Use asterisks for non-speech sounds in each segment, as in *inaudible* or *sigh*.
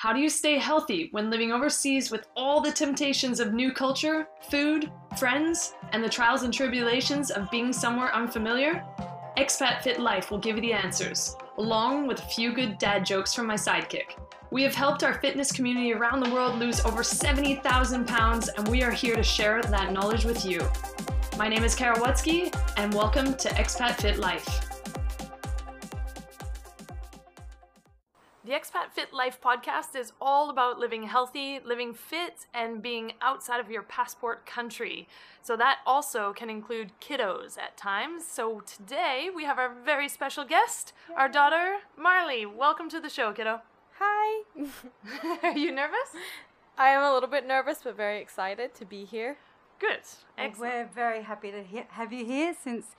How do you stay healthy when living overseas with all the temptations of new culture, food, friends, and the trials and tribulations of being somewhere unfamiliar? Expat Fit Life will give you the answers, along with a few good dad jokes from my sidekick. We have helped our fitness community around the world lose over 70,000 pounds, and we are here to share that knowledge with you. My name is Kara Wutsky, and welcome to Expat Fit Life. The Expat Fit Life podcast is all about living healthy, living fit, and being outside of your passport country. So that also can include kiddos at times. So today we have our very special guest, our daughter, Marlie. Welcome to the show, kiddo. Hi. *laughs* Are you nervous? I am a little bit nervous, but very excited to be here. Good. Excellent. We're very happy to he- have you here since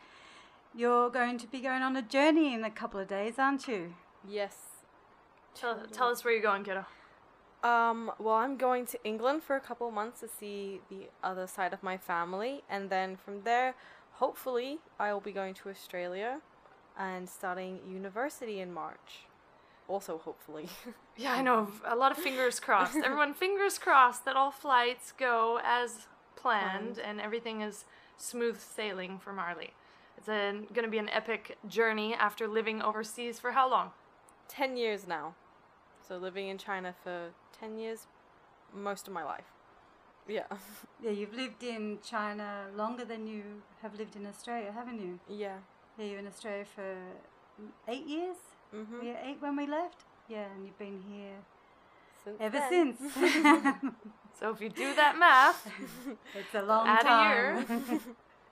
you're going to be going on a journey in a couple of days, aren't you? Yes. Tell, tell us where you're going, kiddo. Um, well, I'm going to England for a couple months to see the other side of my family, and then from there, hopefully, I will be going to Australia and starting university in March. Also, hopefully. *laughs* Yeah, I know. A lot of fingers *laughs* crossed. Everyone, fingers crossed that all flights go as planned Planned. and everything is smooth sailing for Marlie. It's going to be an epic journey after living overseas for how long? 10 years now. So, living in China for 10 years, most of my life. Yeah. *laughs* Yeah, you've lived in China longer than you have lived in Australia, haven't you? yeah. Yeah, you were in Australia for eight years? Mm-hmm. Were you eight when we left? Yeah, and you've been here Since ever then. since. *laughs* *laughs* So if you do that math, it's a long Add a time.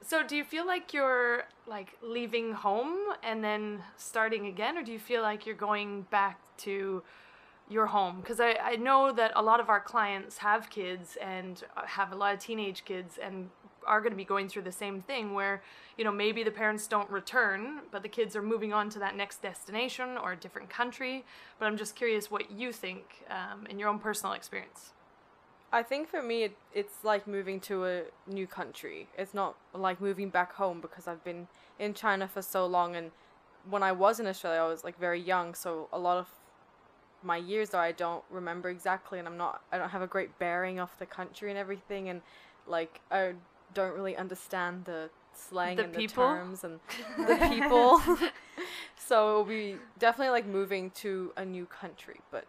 so do you feel like you're like leaving home and then starting again or do you feel like you're going back to your home because I, I know that a lot of our clients have kids and uh, have a lot of teenage kids and are going to be going through the same thing where you know maybe the parents don't return but the kids are moving on to that next destination or a different country but i'm just curious what you think um, in your own personal experience I think for me, it, it's like moving to a new country. It's not like moving back home because I've been in China for so long. And when I was in Australia, I was like very young. So a lot of my years there, I don't remember exactly. And I'm not, I don't have a great bearing of the country and everything. And like, I don't really understand the slang The and people? the terms and the people. *laughs* *laughs* so it'll be definitely like moving to a new country, but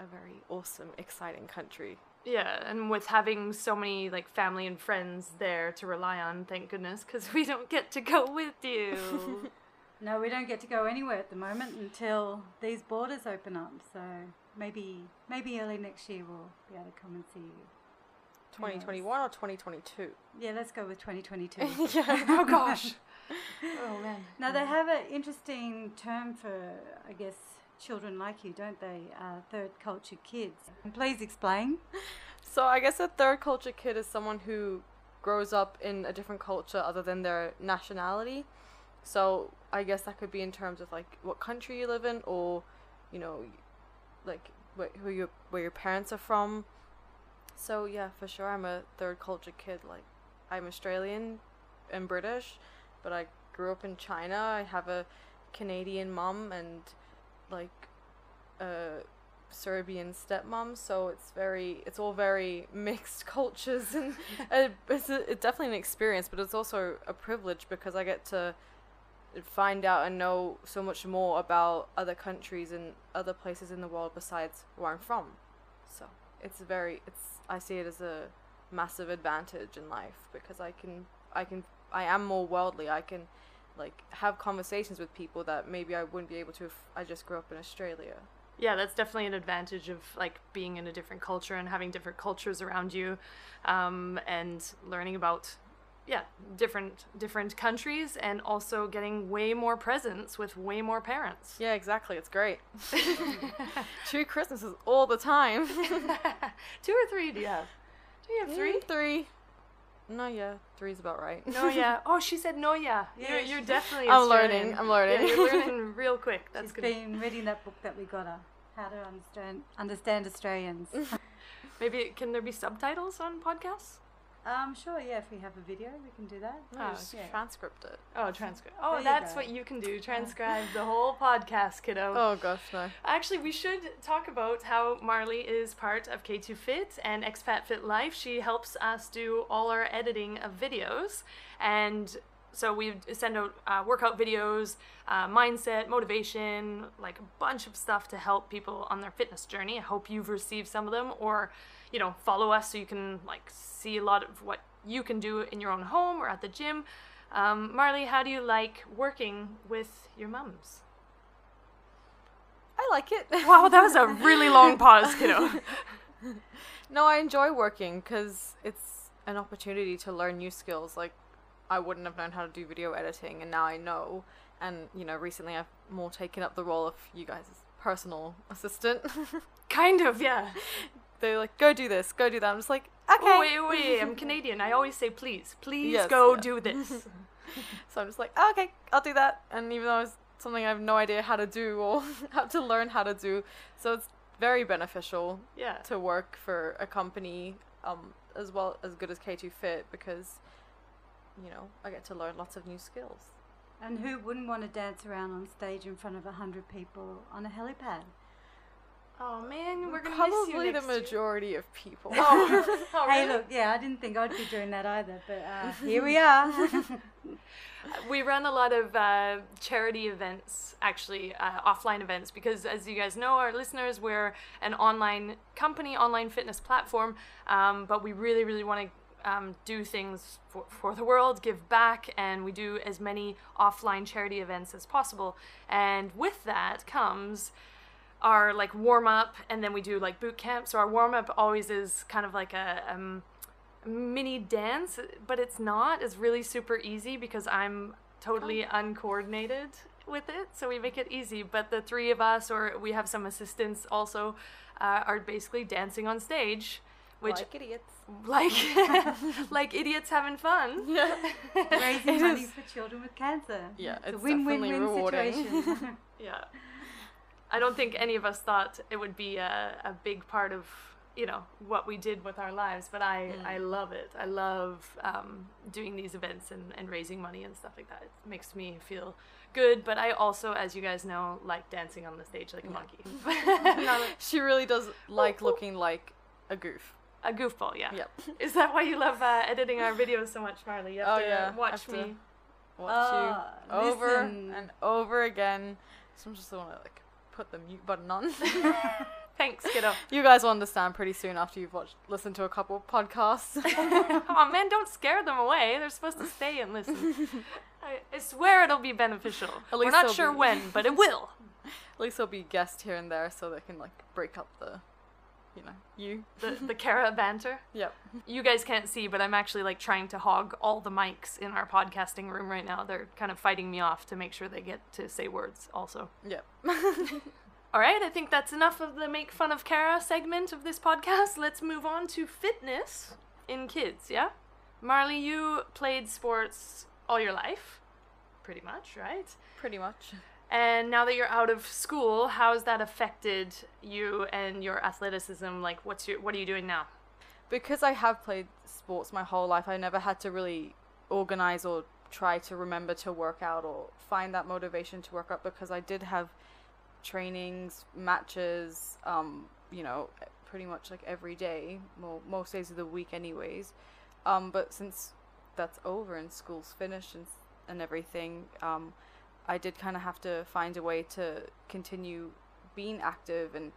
a very awesome, exciting country. Yeah, and with having so many like family and friends there to rely on, thank goodness, because *laughs* we don't get to go with you. No, we don't get to go anywhere at the moment until these borders open up. So maybe maybe early next year we'll be able to come and see you. 2021 or 2022? Yeah, let's go with 2022. *laughs* *laughs* yeah. oh gosh. Oh man. Now they have an interesting term for, I guess, children like you, don't they? Uh, third culture kids. Please explain. *laughs* So I guess a third culture kid is someone who grows up in a different culture other than their nationality. So I guess that could be in terms of like what country you live in, or you know, like wh- who you where your parents are from. So yeah, for sure, I'm a third culture kid. Like I'm Australian and British, but I grew up in China. I have a Canadian mom and like a Serbian stepmom, so it's very it's all very *laughs* mixed cultures and *laughs* uh, it's, a, it's definitely an experience, but it's also a privilege because I get to find out and know so much more about other countries and other places in the world besides where I'm from. So it's very it's I see it as a massive advantage in life because I can I can I am more worldly. I can like have conversations with people that maybe I wouldn't be able to if I just grew up in Australia. Yeah, that's definitely an advantage of like being in a different culture and having different cultures around you, um, and learning about yeah different different countries and also getting way more presents with way more parents. Yeah, exactly. It's great. *laughs* *laughs* Two Christmases all the time. *laughs* Two or three do you have? Do you have three? Mm, Three. No, yeah, three's about right. No, yeah. Oh, she said no, yeah. Yeah, you're, you're definitely. I'm learning, I'm learning. Yeah, you're learning real quick. That's She's good. been reading that book that we got her, How to Understand Understand Australians. Maybe can there be subtitles on podcasts? Um, sure, yeah, if we have a video, we can do that. Oh, just yeah. transcript it. Oh, transcribe. Oh, you that's go. what you can do. Transcribe the whole podcast, kiddo. Oh gosh, no. Actually, we should talk about how Marlie is part of K2 Fit and Expat Fit Life. She helps us do all our editing of videos. And so we send out uh, workout videos, uh, mindset, motivation, like a bunch of stuff to help people on their fitness journey. I hope you've received some of them or, you know, follow us so you can like see a lot of what you can do in your own home or at the gym. Um, Marlie, how do you like working with your mums? I like it. *laughs* Wow, that was a really long *laughs* pause, kiddo. No, I enjoy working because it's an opportunity to learn new skills. Like, I wouldn't have known how to do video editing, and now I know. And you know, recently I've more taken up the role of you guys' personal assistant. *laughs* kind of, yeah. They're like, go do this, go do that. I'm just like, okay. Wait, wait, I'm Canadian. I always say please. Please Yes, go yeah. do this. *laughs* So I'm just like, oh, okay, I'll do that. And even though it's something I have no idea how to do or *laughs* how to learn how to do, so it's very beneficial yeah. to work for a company um, as well as good as K2 Fit because, you know, I get to learn lots of new skills. And who wouldn't want to dance around on stage in front of a hundred people on a helipad? Oh man, we're gonna Probably miss you the next year. majority of people. *laughs* Oh, *laughs* *laughs* oh, Hey, really? look, yeah, I didn't think I'd be doing that either, but uh, here we are. We run a lot of uh, charity events, actually, uh, offline events, because as you guys know, our listeners, we're an online company, online fitness platform, um, but we really, really want to um, do things for, for the world, give back, and we do as many offline charity events as possible. And with that comes our like warm up, and then we do like boot camp. So our warm up always is kind of like a um, mini dance, but it's not. It's really super easy because I'm totally uncoordinated with it. So we make it easy. But the three of us, or we have some assistants also, uh, are basically dancing on stage, which like idiots. like *laughs* *laughs* like idiots having fun. Yeah. *laughs* Raising It money is- for children with cancer. Yeah, it's, it's a win-win-win definitely rewarding. situation. Yeah. I don't think any of us thought it would be a, a big part of you know what we did with our lives but i i love it i love um, doing these events and, and raising money and stuff like that it makes me feel good but i also as you guys know like dancing on the stage like a monkey she really does like looking like a goof. A goofball yeah Yep. *laughs* is that why you love uh, editing our videos so much marlie you have Oh, to yeah, watch me Watch Ah, you over listen. and over again. So I'm just want to like put the mute button on. *laughs* thanks kiddo *laughs* you guys will understand pretty soon after you've watched, listened to a couple of podcasts. oh man don't scare them away they're supposed to stay and listen I, I swear it'll be beneficial At we're least not sure be- when but it will At least there'll be guests here and there so they can like break up the, you know, you. the *laughs* the Kara banter. Yep. You guys can't see, but I'm actually like trying to hog all the mics in our podcasting room right now. They're kind of fighting me off to make sure they get to say words also. Yep. *laughs* All right, I think that's enough of the make fun of Kara segment of this podcast. Let's move on to fitness in kids, yeah? Marlie, you played sports all your life, pretty much, right? Pretty much. And now that you're out of school, how has that affected you and your athleticism? Like, what's your what are you doing now? because I have played sports my whole life, I never had to really organize or try to remember to work out or find that motivation to work out because I did have trainings, matches, um, you know, pretty much like every day, well, most days of the week, anyways. Um, but since that's over and school's finished and, and everything, um, I did kind of have to find a way to continue being active and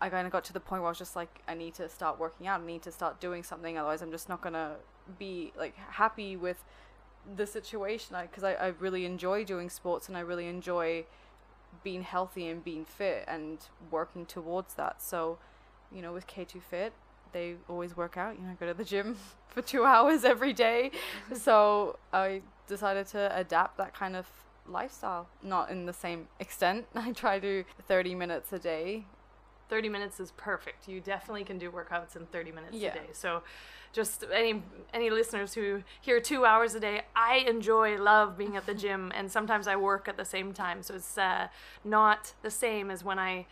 I kind of got to the point where I was just like, I need to start working out. I need to start doing something. Otherwise, I'm just not gonna be like happy with the situation. Because I, I, really enjoy doing sports and I really enjoy being healthy and being fit and working towards that. So, you know, with K2 Fit, they always work out. You know, I go to the gym *laughs* for two hours every day. *laughs* so I decided to adapt that kind of lifestyle. Not in the same extent. *laughs* I try to 30 minutes a day 30 minutes is perfect. You definitely can do workouts in 30 minutes Yeah. a day. So just any any listeners who hear 2 hours a day, I enjoy love being at the *laughs* gym and sometimes I work at the same time. So it's uh, not the same as when I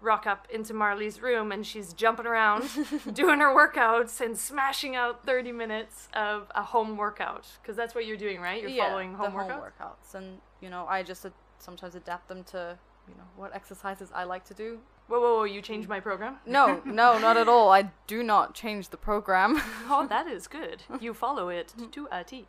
rock up into Marlie's room and she's jumping around, *laughs* doing her workouts and smashing out 30 minutes of a home workout. Because that's what you're doing, right? You're following home the workouts? home workouts, and you know, I just uh, sometimes adapt them to you know what exercises I like to do. Whoa, whoa, whoa, you changed my program? No, *laughs* no, not at all. I do not change the program. *laughs* Oh, that is good. You follow it to a T.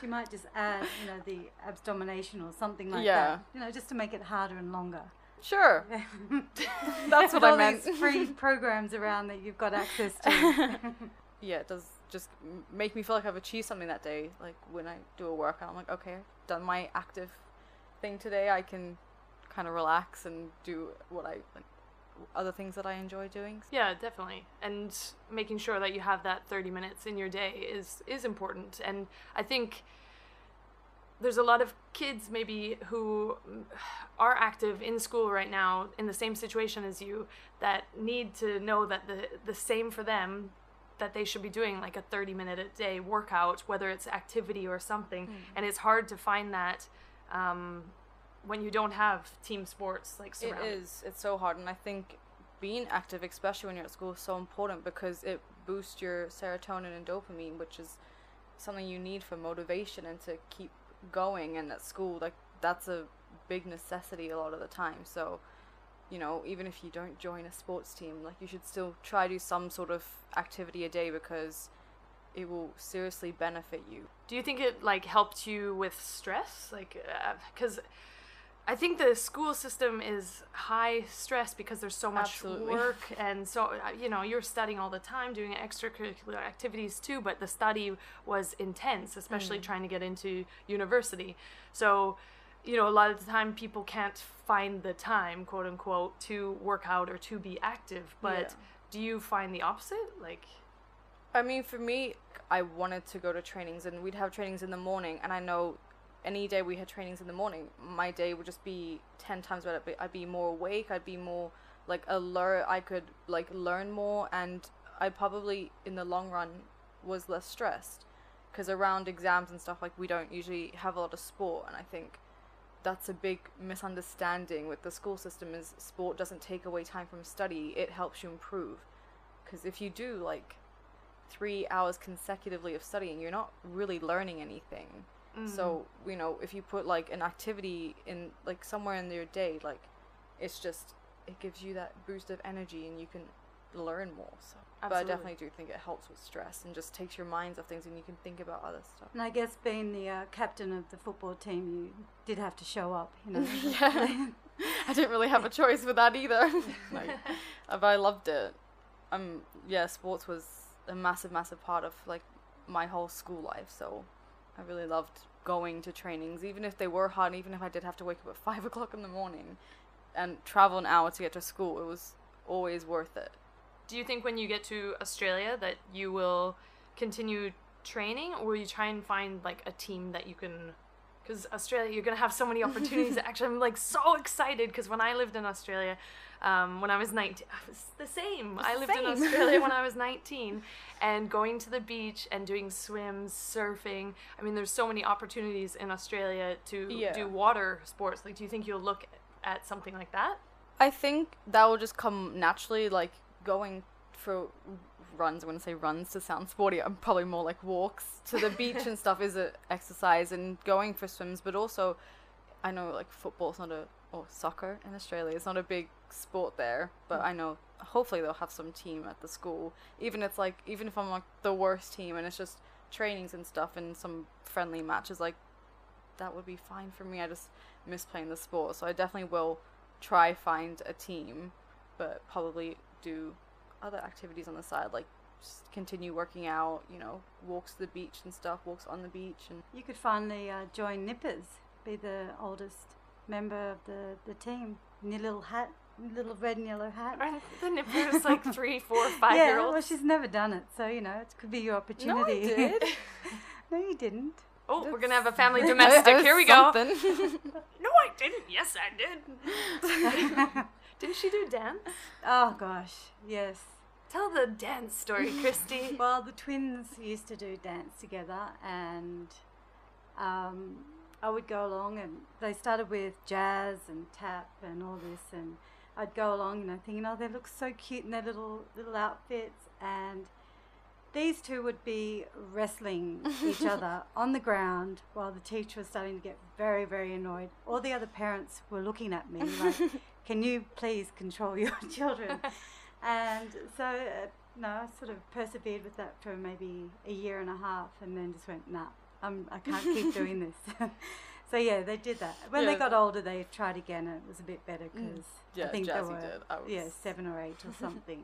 She might just add, you know, the abdomination or something like Yeah. that. You know, just to make it harder and longer. Sure, *laughs* that's what I all meant. these free *laughs* programs around that you've got access to. *laughs* yeah, it does just make me feel like I've achieved something that day. Like when I do a workout, I'm like, okay, I've done my active thing today. I can kind of relax and do what I like, other things that I enjoy doing. Yeah, definitely. And making sure that you have that 30 minutes in your day is is important. And I think there's a lot of kids maybe who mm, are active in school right now in the same situation as you that need to know that the the same for them that they should be doing like a 30 minute a day workout whether it's activity or something and it's hard to find that um, when you don't have team sports like It surrounded. is. It's so hard, and I think being active, especially when you're at school, is so important because it boosts your serotonin and dopamine, which is something you need for motivation and to keep going. And at school, like that's a big necessity a lot of the time. So, you know, even if you don't join a sports team, like you should still try to do some sort of activity a day because it will seriously benefit you. Do you think it like helped you with stress? Like, uh, because I think the school system is high stress because there's so much Absolutely. work and so uh, you know you're studying all the time, doing extracurricular activities too. But the study was intense, especially trying to get into university. So, you know, a lot of the time people can't find the time, quote unquote, to work out or to be active. But Yeah. do you find the opposite? Like, I mean, for me, I wanted to go to trainings, and we'd have trainings in the morning. And I know any day we had trainings in the morning, my day would just be ten times better. I'd be more awake. I'd be more like alert. I could like learn more, and I probably in the long run was less stressed because around exams and stuff like we don't usually have a lot of sport, and I think that's a big misunderstanding with the school system is sport doesn't take away time from study it helps you improve because if you do like three hours consecutively of studying you're not really learning anything so you know if you put like an activity in like somewhere in your day like it's just it gives you that boost of energy and you can learn more so. But i definitely do think it helps with stress and just takes your minds off things and you can think about other stuff. And I guess being the uh, captain of the football team, you did have to show up, you know. *laughs* yeah. I didn't really have a *laughs* choice with that either. *laughs* Like, uh, but i loved it. Um yeah sports was a massive massive part of like my whole school life so i really loved going to trainings even if they were hard even if i did have to wake up at *laughs* five o'clock in the morning and travel an hour to get to school it was always worth it Do you think when you get to Australia that you will continue training, or will you try and find like a team that you can? Because Australia, you're gonna have so many opportunities. *laughs* Actually, I'm like so excited because when I lived in Australia, um, when I was 19, I was the same. I lived in Australia when I *laughs* was 19, and going to the beach and doing swims, surfing. I mean, there's so many opportunities in Australia to Yeah. do water sports. Like, do you think you'll look at something like that? I think that will just come naturally, like going for runs. I want to say runs to sound sporty. I'm probably more like walks to the beach and *laughs* stuff is a exercise, and going for swims. But also, I know like football's not a or soccer in Australia It's not a big sport there. But I know hopefully they'll have some team at the school. Even it's like even if I'm like the worst team and it's just trainings and stuff and some friendly matches, like that would be fine for me. I just miss playing the sport, so I definitely will try find a team, but probably do other activities on the side, like just continue working out. You know, walks to the beach and stuff, walks on the beach, and You could finally uh, join Nippers, be the oldest member of the, the team. In your little hat, little red and yellow hat. Aren't the nippers like *laughs* three, four, five yeah, year olds? well, she's never done it, so you know it could be your opportunity. No, I did. *laughs* no, you didn't. Oh, we're gonna have a family *laughs* domestic. Here we go. No, I didn't. Yes, I did. Didn't she do dance? Oh gosh, yes. Tell the dance story, *laughs* Christy. Well, the twins used to do dance together, and um, I would go along, and they started with jazz and tap and all this, and I'd go along, and you know, thinking, oh, they look so cute in their little little outfits, and these two would be wrestling each *laughs* other on the ground while the teacher was starting to get very, very annoyed. All the other parents were looking at me like, *laughs* "Can you please control your *laughs* children?" *laughs* and so, uh, no, I sort of persevered with that for maybe a year and a half, and then just went, "Nah, I'm, I can't keep *laughs* doing this." so yeah, they did that. When Yeah. they got older, they tried again, and it was a bit better because Mm. Yeah, I think Jazzy they were did. I yeah seven or eight or something.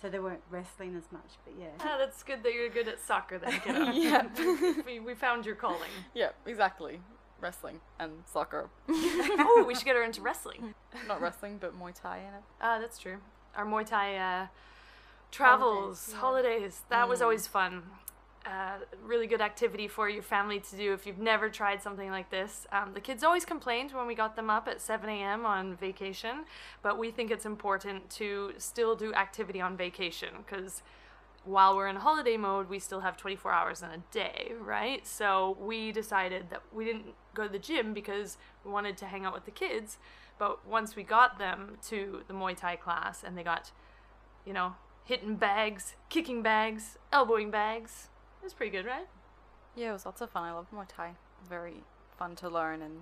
so they weren't wrestling as much, but yeah. Ah, that's good that you're good at soccer then, kiddo. Yep. we, we found your calling. Yeah, exactly. Wrestling and soccer. *laughs* oh, we should get her into wrestling. *laughs* Not wrestling, but Muay Thai in it. Ah, that's true. Our Muay Thai uh, travels, Holidays, yeah. holidays, that was Mm. always fun. Uh, really good activity for your family to do if you've never tried something like this. Um, the kids always complained when we got them up at 7 a.m. on vacation, but we think it's important to still do activity on vacation because while we're in holiday mode, we still have 24 hours in a day, right? So we decided that we didn't go to the gym because we wanted to hang out with the kids. But once we got them to the Muay Thai class and they got, you know, hitting bags, kicking bags, elbowing bags, it was pretty good, right? Yeah, it was lots of fun. I love Muay Thai. Very fun to learn and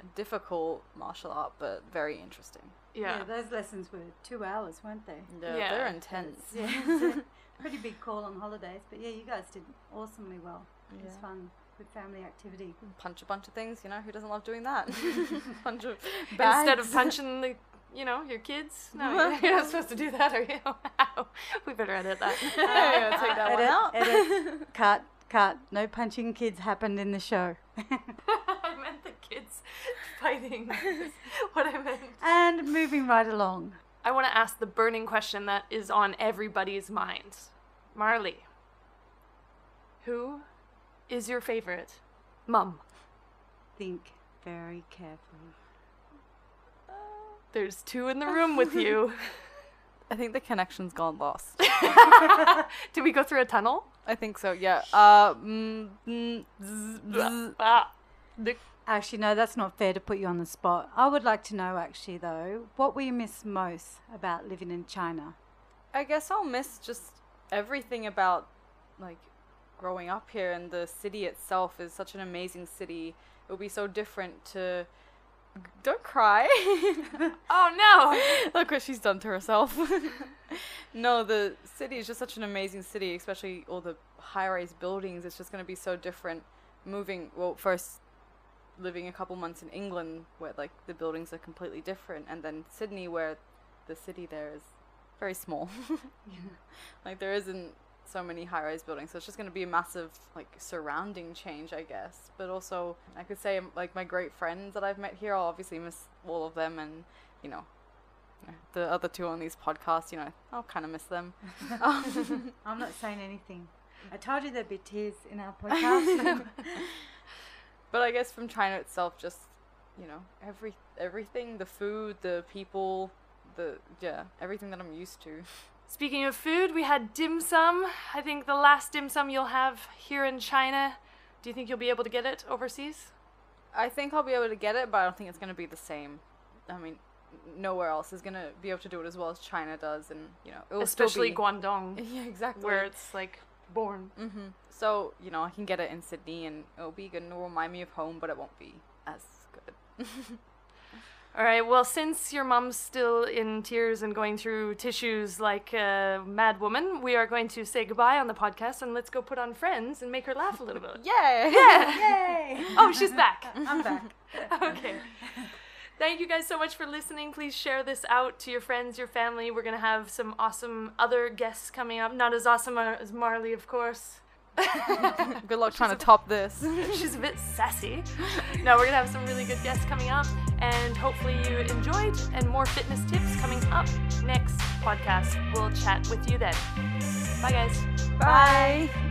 a difficult martial art, but very interesting. Yeah. those lessons were two hours, weren't they? Yeah, Yeah. they're intense. Yeah, it's *laughs* a *laughs* pretty big call on holidays, but yeah, you guys did awesomely well. It was fun, good family activity. Punch a bunch of things, you know, who doesn't love doing that? *laughs* *laughs* Punch of Instead of punching the, you know, your kids. No, *laughs* you're- not supposed to do that, are you? We better edit that. Yeah, yeah, take that one Edit, out. edit. cut, cut. No punching kids happened in the show. I meant the kids fighting. what I meant. and moving right along. I want to ask the burning question that is on everybody's minds. Marlie, who is your favorite mum? Think very carefully. There's two in the room with you. *laughs* I think the connection's gone lost. *laughs* Did we go through a tunnel? I think so, yeah. Uh, mm, mm, zzz, zzz. Ah, the- Actually, no, that's not fair to put you on the spot. I would like to know, actually, though, what will you miss most about living in China? I guess I'll miss just everything about like growing up here and the city itself is such an amazing city. It would be so different to don't cry. *laughs* oh no! *laughs* Look what she's done to herself. *laughs* no, the city is just such an amazing city, especially all the high-rise buildings. It's just going to be so different moving well first living a couple months in England where like the buildings are completely different and then Sydney where the city there is very small. *laughs* *laughs* like there isn't so many high-rise buildings, so it's just going to be a massive like surrounding change, I guess. But also, I could say like my great friends that I've met here, I'll obviously miss all of them, and you know, the other two on these podcasts, you know, I'll kind of miss them. *laughs* I'm not saying anything. I told you there'd be tears in our podcast. But I guess from China itself, just you know, every everything, the food, the people, the yeah, everything that I'm used to. Speaking of food, we had dim sum. I think the last dim sum you'll have here in China. Do you think you'll be able to get it overseas? I think I'll be able to get it, but I don't think it's going to be the same. I mean, nowhere else is going to be able to do it as well as China does, and you know, Especially be, Guangdong, *laughs* yeah, exactly. where it's like born. hmm So you know, I can get it in Sydney, and it'll be good, and it'll remind me of home, but it won't be as good. *laughs* All right. Well, since your mom's still in tears and going through tissues like a mad woman, we are going to say goodbye on the podcast and let's go put on Friends and make her laugh a little bit. *laughs* yeah. Yeah. Yay! *laughs* Oh, she's back. I'm back. okay. Thank you guys so much for listening. Please share this out to your friends, your family. We're going to have some awesome other guests coming up. Not as awesome as Marlie, of course. *laughs* Good luck trying to top this. *laughs* She's a bit sassy. No, we're going to have some really good guests coming up. And hopefully you enjoyed. And more fitness tips coming up next podcast. We'll chat with you then. Bye, guys. Bye.